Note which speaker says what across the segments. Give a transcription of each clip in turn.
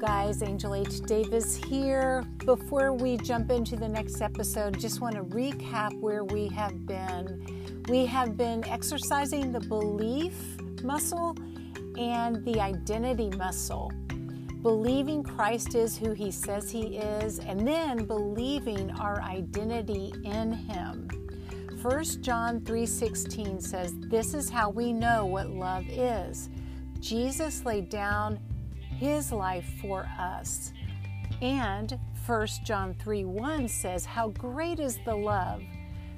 Speaker 1: guys? Angel H. Davis here. Before we jump into the next episode, just want to recap where we have been. We have been exercising the belief muscle and the identity muscle. Believing Christ is who he says he is, and then believing our identity in him. 1 John 3:16 says, "This is how we know what love is. Jesus laid down his life for us. And 1 John 3 1 says, How great is the love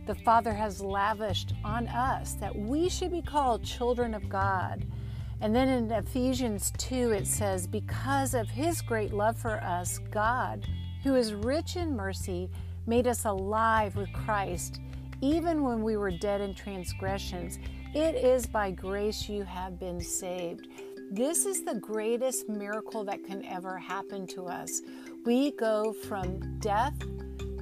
Speaker 1: the Father has lavished on us that we should be called children of God. And then in Ephesians 2, it says, Because of his great love for us, God, who is rich in mercy, made us alive with Christ, even when we were dead in transgressions. It is by grace you have been saved. This is the greatest miracle that can ever happen to us. We go from death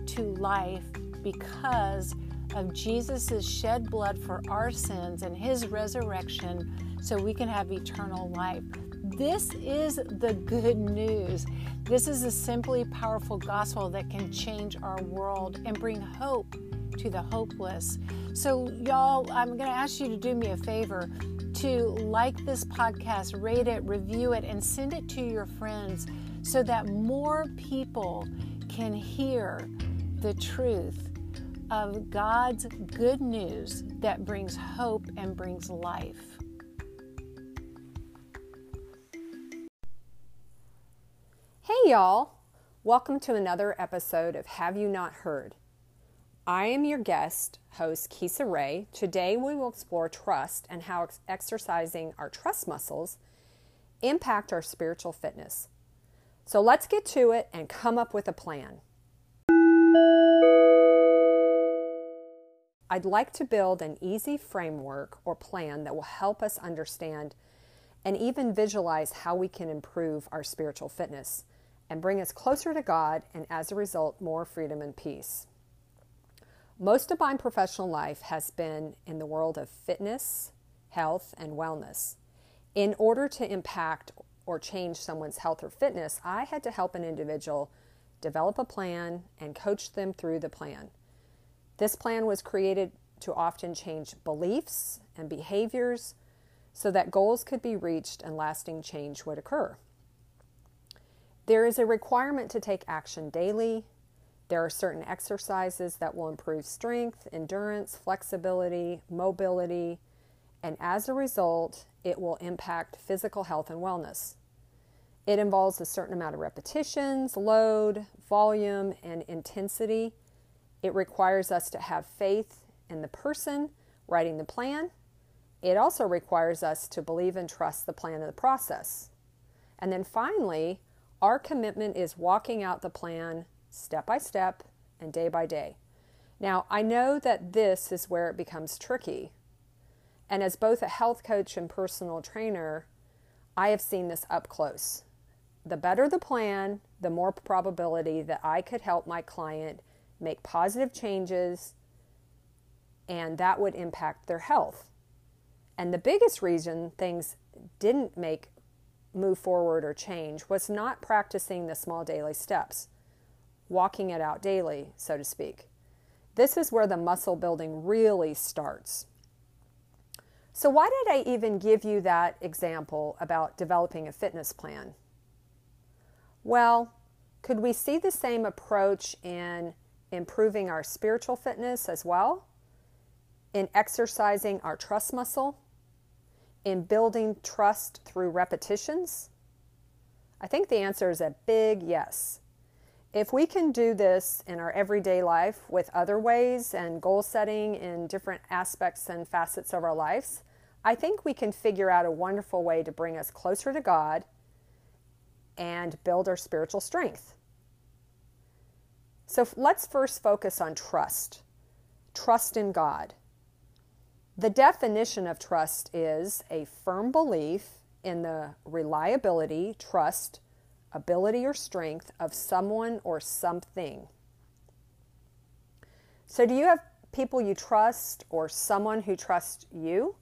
Speaker 1: to life because of Jesus' shed blood for our sins and his resurrection so we can have eternal life. This is the good news. This is a simply powerful gospel that can change our world and bring hope to the hopeless. So, y'all, I'm going to ask you to do me a favor to like this podcast, rate it, review it, and send it to your friends so that more people can hear the truth of God's good news that brings hope and brings life.
Speaker 2: Hey, y'all. Welcome to another episode of Have You Not Heard? I am your guest, host Kisa Raye. Today we will explore trust and how ex- exercising our trust muscles impact our spiritual fitness. So let's get to it and come up with a plan. I'd like to build an easy framework or plan that will help us understand and even visualize how we can improve our spiritual fitness and bring us closer to God and as a result, more freedom and peace. Most of my professional life has been in the world of fitness, health, and wellness. In order to impact or change someone's health or fitness, I had to help an individual develop a plan and coach them through the plan. This plan was created to often change beliefs and behaviors so that goals could be reached and lasting change would occur. There is a requirement to take action daily there are certain exercises that will improve strength, endurance, flexibility, mobility, and as a result, it will impact physical health and wellness. It involves a certain amount of repetitions, load, volume, and intensity. It requires us to have faith in the person writing the plan. It also requires us to believe and trust the plan and the process. And then finally, our commitment is walking out the plan step by step and day by day. Now, I know that this is where it becomes tricky. And as both a health coach and personal trainer, I have seen this up close. The better the plan, the more probability that I could help my client make positive changes and that would impact their health. And the biggest reason things didn't make move forward or change was not practicing the small daily steps walking it out daily, so to speak. This is where the muscle building really starts. So, why did I even give you that example about developing a fitness plan? Well, could we see the same approach in improving our spiritual fitness as well? In exercising our trust muscle? In building trust through repetitions? I think the answer is a big yes. If we can do this in our everyday life with other ways and goal setting in different aspects and facets of our lives, I think we can figure out a wonderful way to bring us closer to God and build our spiritual strength. So let's first focus on trust. Trust in God. The definition of trust is a firm belief in the reliability, trust, ability, or strength of someone or something. So, do you have people you trust or someone who trusts you?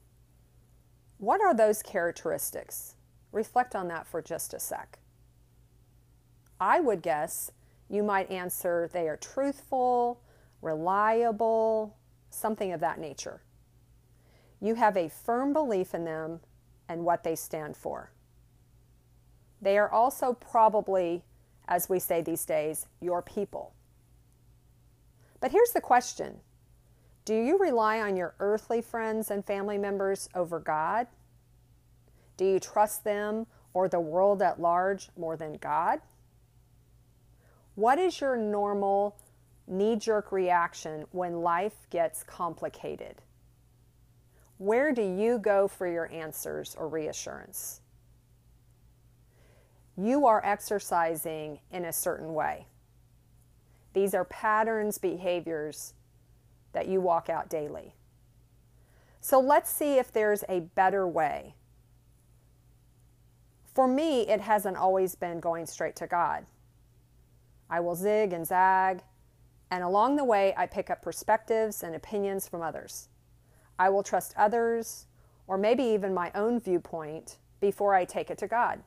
Speaker 2: What are those characteristics? Reflect on that for just a sec. I would guess you might answer they are truthful, reliable, something of that nature. You have a firm belief in them and what they stand for. They are also probably, as we say these days, your people. But here's the question Do you rely on your earthly friends and family members over God? Do you trust them or the world at large more than God? What is your normal knee jerk reaction when life gets complicated? Where do you go for your answers or reassurance? You are exercising in a certain way. These are patterns, behaviors that you walk out daily. So let's see if there's a better way. For me, it hasn't always been going straight to God. I will zig and zag, and along the way, I pick up perspectives and opinions from others. I will trust others, or maybe even my own viewpoint, before I take it to God.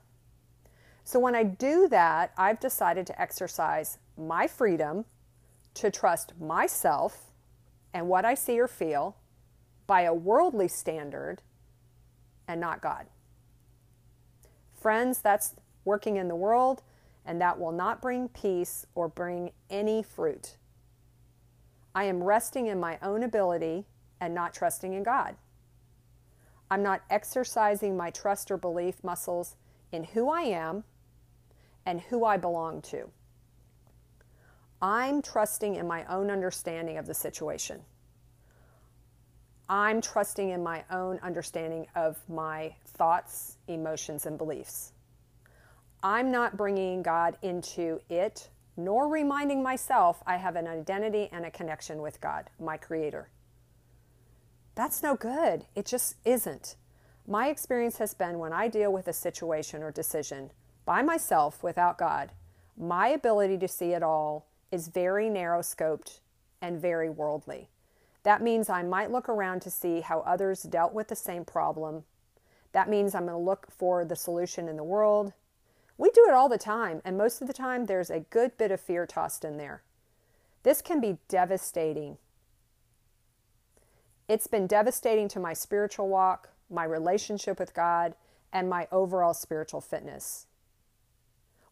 Speaker 2: So when I do that, I've decided to exercise my freedom to trust myself and what I see or feel by a worldly standard and not God. Friends, that's working in the world, and that will not bring peace or bring any fruit. I am resting in my own ability and not trusting in God. I'm not exercising my trust or belief muscles in who I am and who I belong to. I'm trusting in my own understanding of the situation. I'm trusting in my own understanding of my thoughts, emotions, and beliefs. I'm not bringing God into it, nor reminding myself I have an identity and a connection with God, my Creator. That's no good. It just isn't. My experience has been when I deal with a situation or decision by myself without God, my ability to see it all is very narrow scoped and very worldly. That means I might look around to see how others dealt with the same problem. That means I'm going to look for the solution in the world. We do it all the time, and most of the time there's a good bit of fear tossed in there. This can be devastating. It's been devastating to my spiritual walk, my relationship with God, and my overall spiritual fitness.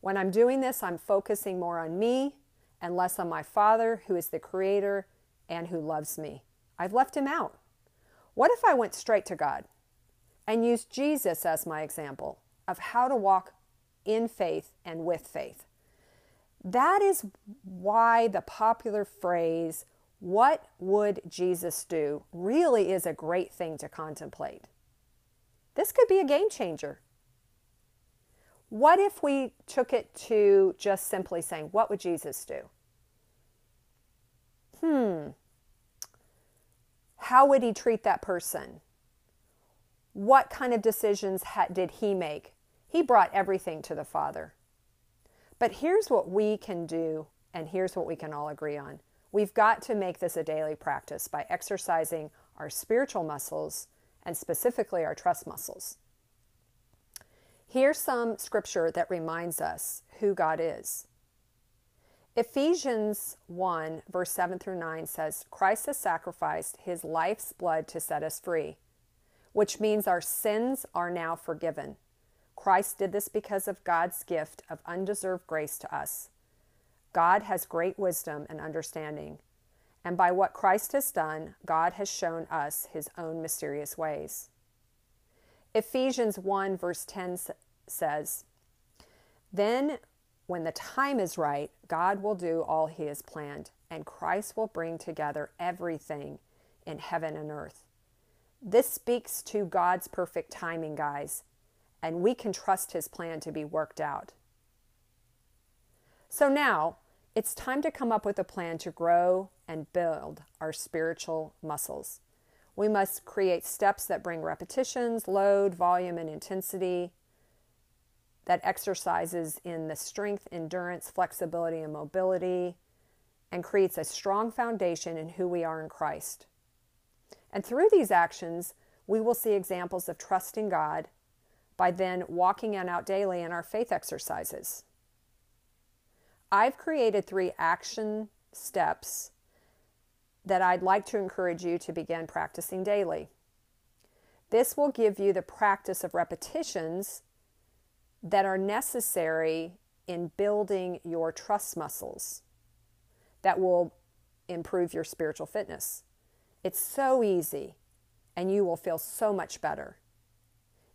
Speaker 2: When I'm doing this, I'm focusing more on me and less on my Father, who is the Creator and who loves me. I've left him out. What if I went straight to God and used Jesus as my example of how to walk in faith and with faith? That is why the popular phrase, What would Jesus do? really is a great thing to contemplate. This could be a game changer. What if we took it to just simply saying, What would Jesus do? Hmm. How would he treat that person? What kind of decisions ha- did he make? He brought everything to the Father. But here's what we can do, and here's what we can all agree on. We've got to make this a daily practice by exercising our spiritual muscles and specifically our trust muscles. Here's some scripture that reminds us who God is. Ephesians 1, verse 7 through 9 says, Christ has sacrificed his life's blood to set us free, which means our sins are now forgiven. Christ did this because of God's gift of undeserved grace to us. God has great wisdom and understanding, and by what Christ has done, God has shown us his own mysterious ways. Ephesians 1, verse 10 says, Then, when the time is right, God will do all he has planned, and Christ will bring together everything in heaven and earth. This speaks to God's perfect timing, guys, and we can trust his plan to be worked out. So now, it's time to come up with a plan to grow and build our spiritual muscles. We must create steps that bring repetitions, load, volume, and intensity that exercises in the strength, endurance, flexibility, and mobility, and creates a strong foundation in who we are in Christ. And through these actions, we will see examples of trusting God by then walking in out daily in our faith exercises. I've created three action steps that I'd like to encourage you to begin practicing daily. This will give you the practice of repetitions that are necessary in building your trust muscles that will improve your spiritual fitness. It's so easy, and you will feel so much better.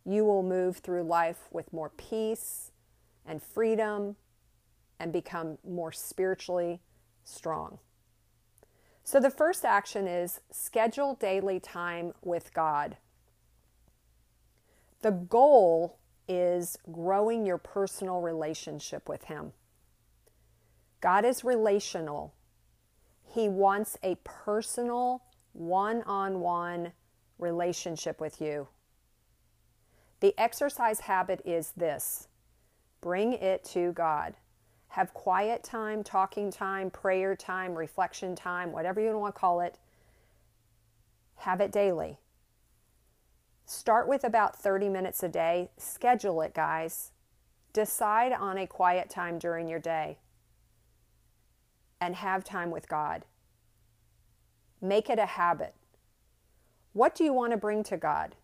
Speaker 2: You will move through life with more peace and freedom and become more spiritually strong. So, the first action is schedule daily time with God. The goal is growing your personal relationship with Him. God is relational, He wants a personal, one on one relationship with you. The exercise habit is this bring it to God. Have quiet time, talking time, prayer time, reflection time, whatever you want to call it. Have it daily. Start with about 30 minutes a day. Schedule it, guys. Decide on a quiet time during your day and have time with God. Make it a habit. What do you want to bring to God?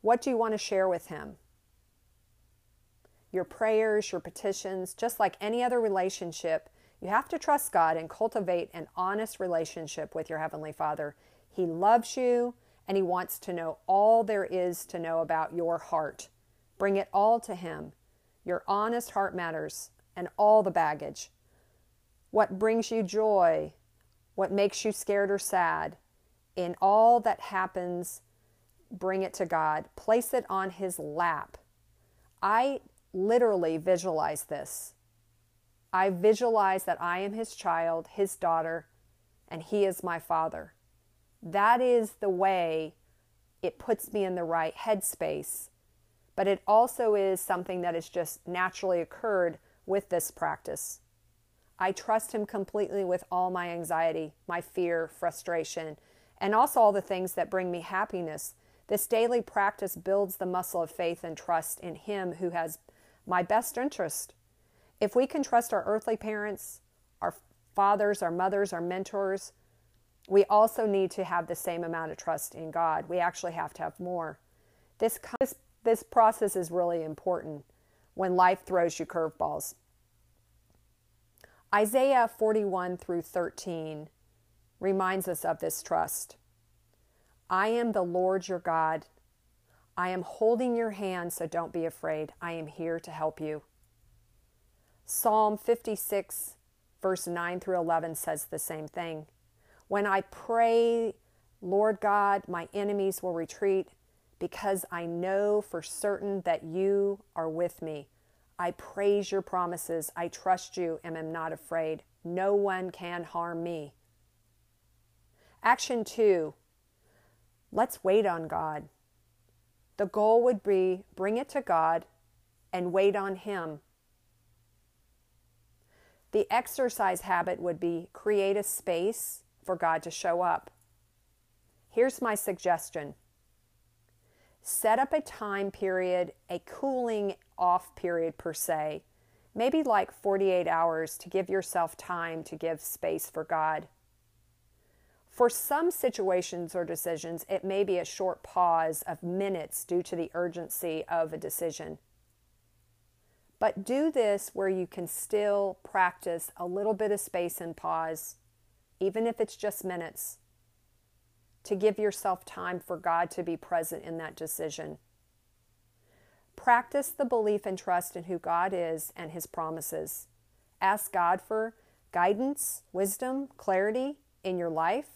Speaker 2: What do you want to share with Him? Your prayers, your petitions, just like any other relationship, you have to trust God and cultivate an honest relationship with your Heavenly Father. He loves you and He wants to know all there is to know about your heart. Bring it all to Him. Your honest heart matters and all the baggage. What brings you joy, what makes you scared or sad, in all that happens, bring it to God. Place it on His lap. I literally visualize this. I visualize that I am His child, His daughter, and He is my Father. That is the way it puts me in the right headspace. But it also is something that has just naturally occurred with this practice. I trust Him completely with all my anxiety, my fear, frustration, and also all the things that bring me happiness. This daily practice builds the muscle of faith and trust in Him who has my best interest. If we can trust our earthly parents, our fathers, our mothers, our mentors, we also need to have the same amount of trust in God. We actually have to have more. This, this, this process is really important when life throws you curveballs. Isaiah 41 through 13 reminds us of this trust. I am the Lord your God. I am holding your hand, so don't be afraid. I am here to help you. Psalm 56, verse 9 through 11 says the same thing. When I pray, Lord God, my enemies will retreat because I know for certain that you are with me. I praise your promises. I trust you and am not afraid. No one can harm me. Action two let's wait on God. The goal would be bring it to God and wait on Him. The exercise habit would be create a space for God to show up. Here's my suggestion set up a time period, a cooling off period per se, maybe like 48 hours to give yourself time to give space for God. For some situations or decisions, it may be a short pause of minutes due to the urgency of a decision. But do this where you can still practice a little bit of space and pause even if it's just minutes, to give yourself time for God to be present in that decision. Practice the belief and trust in who God is and His promises. Ask God for guidance, wisdom, clarity in your life.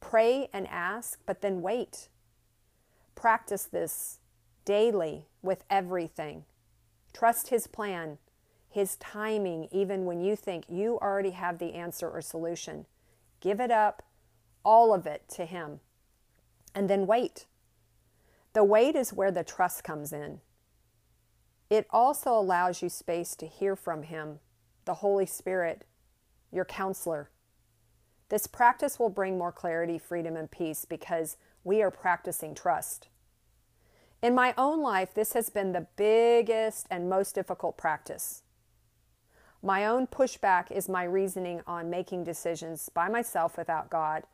Speaker 2: Pray and ask, but then wait. Practice this daily with everything. Trust His plan, His timing, even when you think you already have the answer or solution. Give it up, all of it to Him. And then wait. The wait is where the trust comes in. It also allows you space to hear from Him, the Holy Spirit, your counselor. This practice will bring more clarity, freedom, and peace because we are practicing trust. In my own life, this has been the biggest and most difficult practice. My own pushback is my reasoning on making decisions by myself without God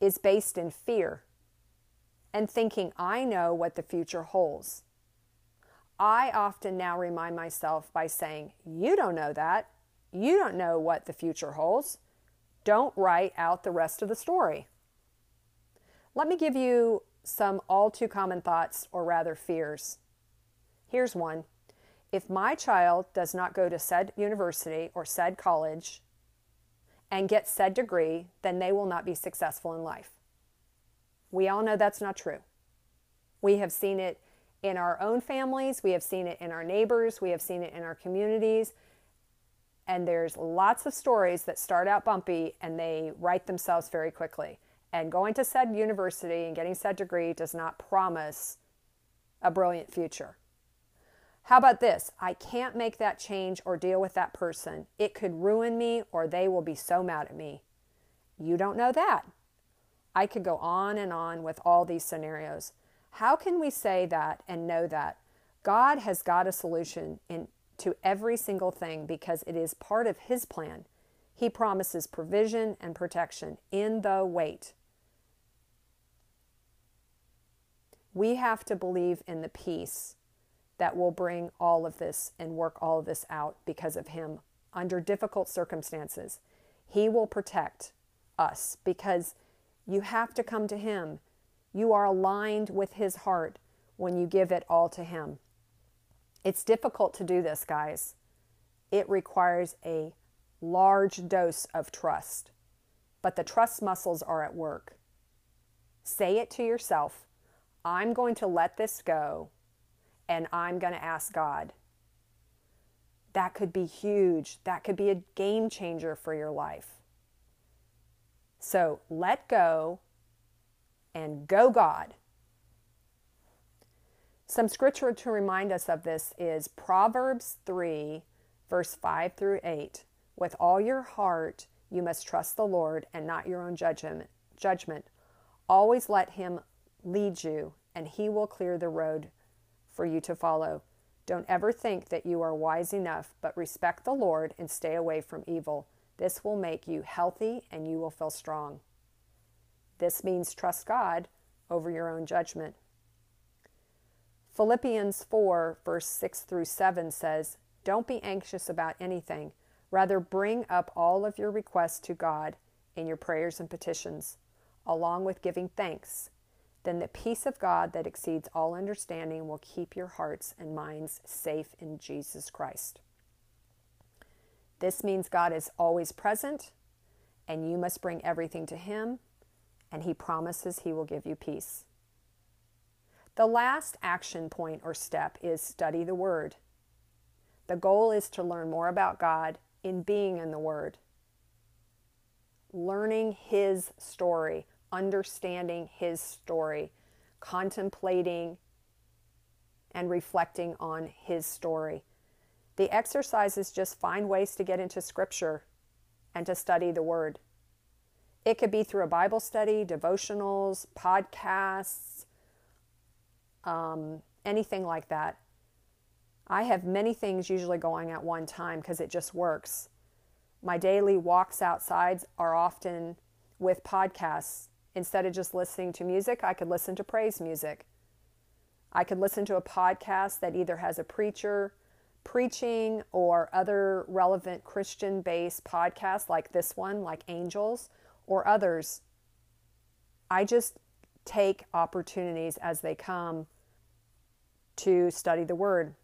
Speaker 2: is based in fear and thinking I know what the future holds. I often now remind myself by saying, You don't know that. You don't know what the future holds. Don't write out the rest of the story. Let me give you some all too common thoughts, or rather fears. Here's one If my child does not go to said university or said college and get said degree, then they will not be successful in life. We all know that's not true. We have seen it in our own families, we have seen it in our neighbors, we have seen it in our communities. And there's lots of stories that start out bumpy and they write themselves very quickly. And going to said university and getting said degree does not promise a brilliant future. How about this? I can't make that change or deal with that person. It could ruin me or they will be so mad at me. You don't know that. I could go on and on with all these scenarios. How can we say that and know that? God has got a solution in, to every single thing because it is part of His plan. He promises provision and protection in the wait. We have to believe in the peace that will bring all of this and work all of this out because of Him under difficult circumstances. He will protect us because you have to come to Him. You are aligned with His heart when you give it all to Him. It's difficult to do this, guys. It requires a large dose of trust, but the trust muscles are at work. Say it to yourself I'm going to let this go and I'm going to ask God. That could be huge. That could be a game changer for your life. So let go and go God. Some scripture to remind us of this is Proverbs 3, verse 5 through 8. With all your heart, you must trust the Lord and not your own judgment. Judgment. Always let him lead you, and he will clear the road for you to follow. Don't ever think that you are wise enough, but respect the Lord and stay away from evil. This will make you healthy and you will feel strong. This means trust God over your own judgment. Philippians 4, verse 6 through 7 says, Don't be anxious about anything. Rather, bring up all of your requests to God in your prayers and petitions, along with giving thanks. Then the peace of God that exceeds all understanding will keep your hearts and minds safe in Jesus Christ. This means God is always present, and you must bring everything to Him, and He promises He will give you peace. The last action point or step is study the Word. The goal is to learn more about God in being in the Word, learning His story, understanding His story, contemplating and reflecting on His story. The exercises just find ways to get into Scripture and to study the Word. It could be through a Bible study, devotionals, podcasts, um, anything like that. I have many things usually going at one time because it just works. My daily walks outside are often with podcasts. Instead of just listening to music, I could listen to praise music. I could listen to a podcast that either has a preacher preaching or other relevant Christian based podcasts like this one, like Angels, or others, I just take opportunities as they come to study the Word.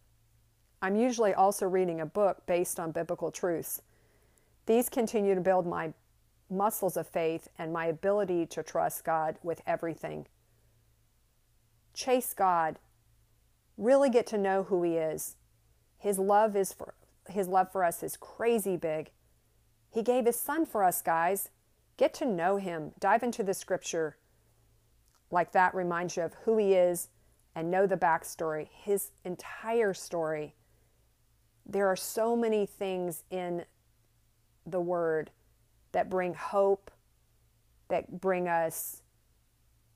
Speaker 2: I'm usually also reading a book based on biblical truths. These continue to build my muscles of faith and my ability to trust God with everything. Chase God. Really get to know who He is his love is for his love for us is crazy big. He gave his son for us, guys. Get to know him. Dive into the scripture. Like that reminds you of who he is and know the backstory, his entire story. There are so many things in the word that bring hope, that bring us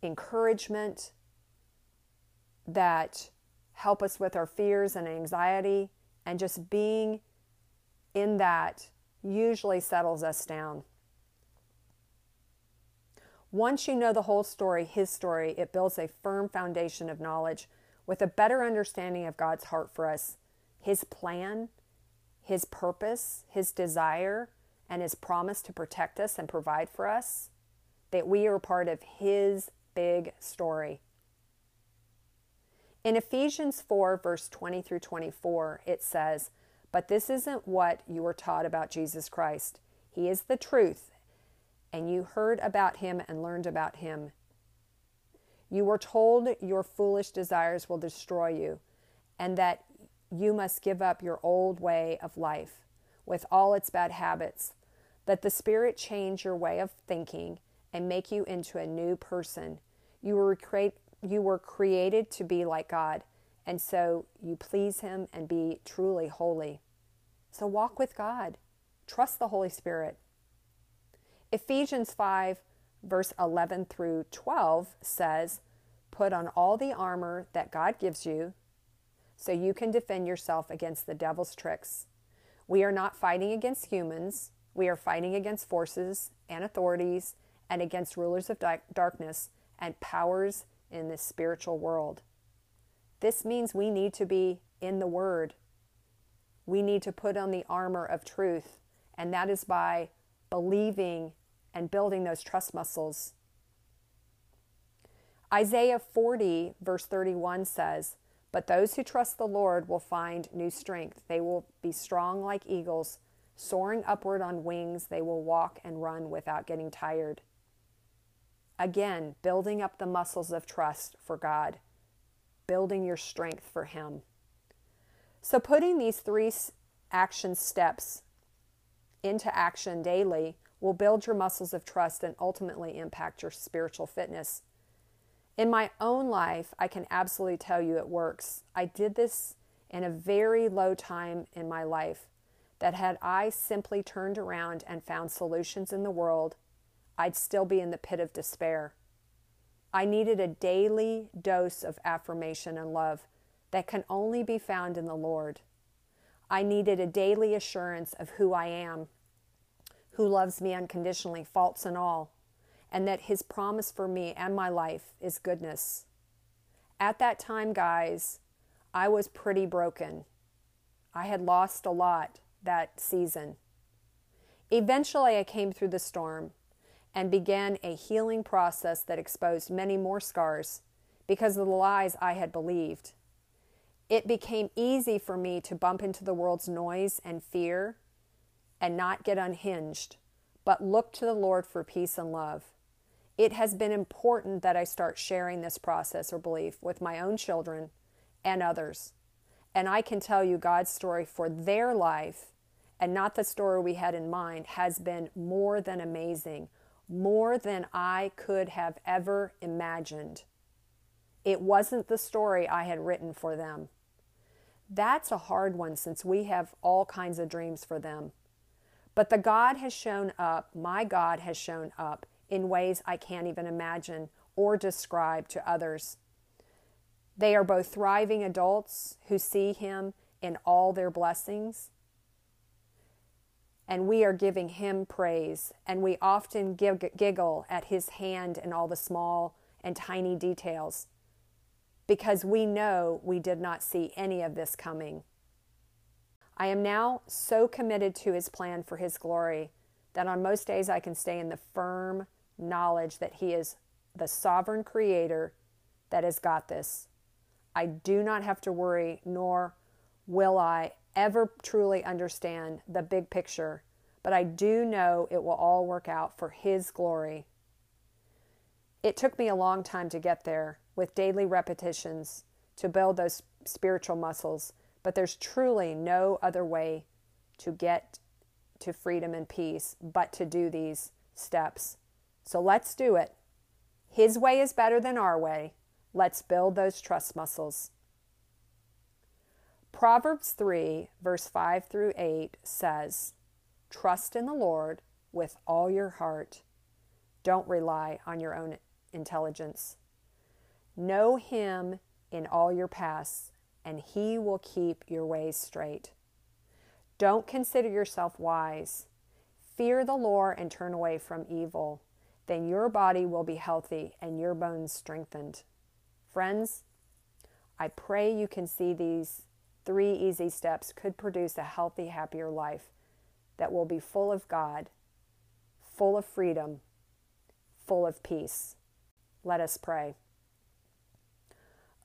Speaker 2: encouragement, that help us with our fears and anxiety and just being in that usually settles us down. Once you know the whole story, his story, it builds a firm foundation of knowledge with a better understanding of God's heart for us, his plan, his purpose, his desire, and his promise to protect us and provide for us, that we are part of his big story. In Ephesians 4, verse 20 through 24, it says, But this isn't what you were taught about Jesus Christ. He is the truth, and you heard about him and learned about him. You were told your foolish desires will destroy you, and that you must give up your old way of life with all its bad habits. Let the Spirit change your way of thinking and make you into a new person. You were, create, you were created to be like God, and so you please Him and be truly holy. So walk with God, trust the Holy Spirit. Ephesians 5, verse 11 through 12 says, Put on all the armor that God gives you so you can defend yourself against the devil's tricks. We are not fighting against humans, we are fighting against forces and authorities and against rulers of darkness and powers in this spiritual world. This means we need to be in the Word. We need to put on the armor of truth, and that is by believing and building those trust muscles. Isaiah 40, verse 31 says, But those who trust the Lord will find new strength. They will be strong like eagles, soaring upward on wings. They will walk and run without getting tired. Again, building up the muscles of trust for God, building your strength for Him. So, putting these three action steps into action daily will build your muscles of trust and ultimately impact your spiritual fitness. In my own life, I can absolutely tell you it works. I did this in a very low time in my life that had I simply turned around and found solutions in the world, I'd still be in the pit of despair. I needed a daily dose of affirmation and love that can only be found in the Lord. I needed a daily assurance of who I am, who loves me unconditionally, faults and all, and that his promise for me and my life is goodness. At that time, guys, I was pretty broken. I had lost a lot that season. Eventually, I came through the storm and began a healing process that exposed many more scars because of the lies I had believed. It became easy for me to bump into the world's noise and fear and not get unhinged, but look to the Lord for peace and love. It has been important that I start sharing this process or belief with my own children and others. And I can tell you God's story for their life and not the story we had in mind has been more than amazing more than I could have ever imagined. It wasn't the story I had written for them. That's a hard one since we have all kinds of dreams for them. But the God has shown up, my God has shown up in ways I can't even imagine or describe to others. They are both thriving adults who see Him in all their blessings and we are giving him praise. And we often giggle at his hand in all the small and tiny details because we know we did not see any of this coming. I am now so committed to his plan for his glory that on most days I can stay in the firm knowledge that he is the sovereign creator that has got this. I do not have to worry, nor will I ever truly understand the big picture, but I do know it will all work out for His glory. It took me a long time to get there with daily repetitions to build those spiritual muscles, but there's truly no other way to get to freedom and peace but to do these steps. So let's do it. His way is better than our way. Let's build those trust muscles. Proverbs 3, verse 5 through 8 says, Trust in the Lord with all your heart. Don't rely on your own intelligence. Know Him in all your paths, and He will keep your ways straight. Don't consider yourself wise. Fear the Lord and turn away from evil. Then your body will be healthy and your bones strengthened. Friends, I pray you can see these three easy steps could produce a healthy, happier life that will be full of God, full of freedom, full of peace. Let us pray.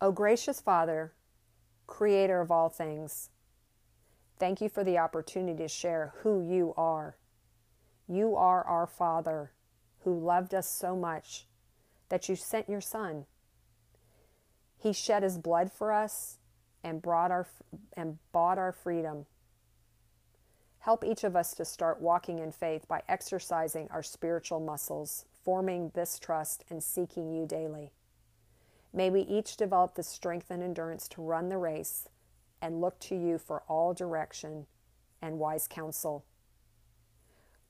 Speaker 2: O gracious Father, creator of all things, thank you for the opportunity to share who you are. You are our Father who loved us so much that you sent your Son. He shed his blood for us and brought our and bought our freedom. Help each of us to start walking in faith by exercising our spiritual muscles, forming this trust and seeking you daily. May we each develop the strength and endurance to run the race and look to you for all direction and wise counsel.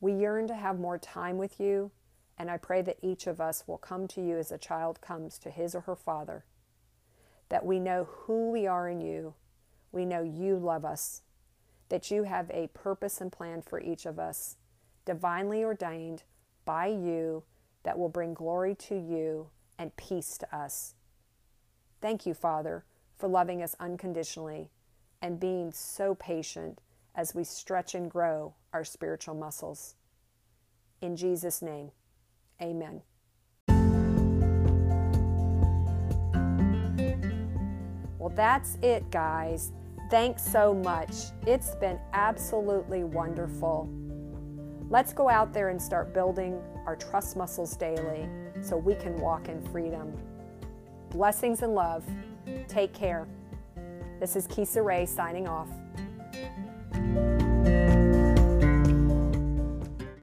Speaker 2: We yearn to have more time with you, and I pray that each of us will come to you as a child comes to his or her father, that we know who we are in you, we know you love us, that you have a purpose and plan for each of us, divinely ordained by you, that will bring glory to you and peace to us. Thank you, Father, for loving us unconditionally and being so patient as we stretch and grow our spiritual muscles. In Jesus' name, amen. Well, that's it, guys. Thanks so much. It's been absolutely wonderful. Let's go out there and start building our trust muscles daily so we can walk in freedom. Blessings and love. Take care. This is Kisa Raye signing off.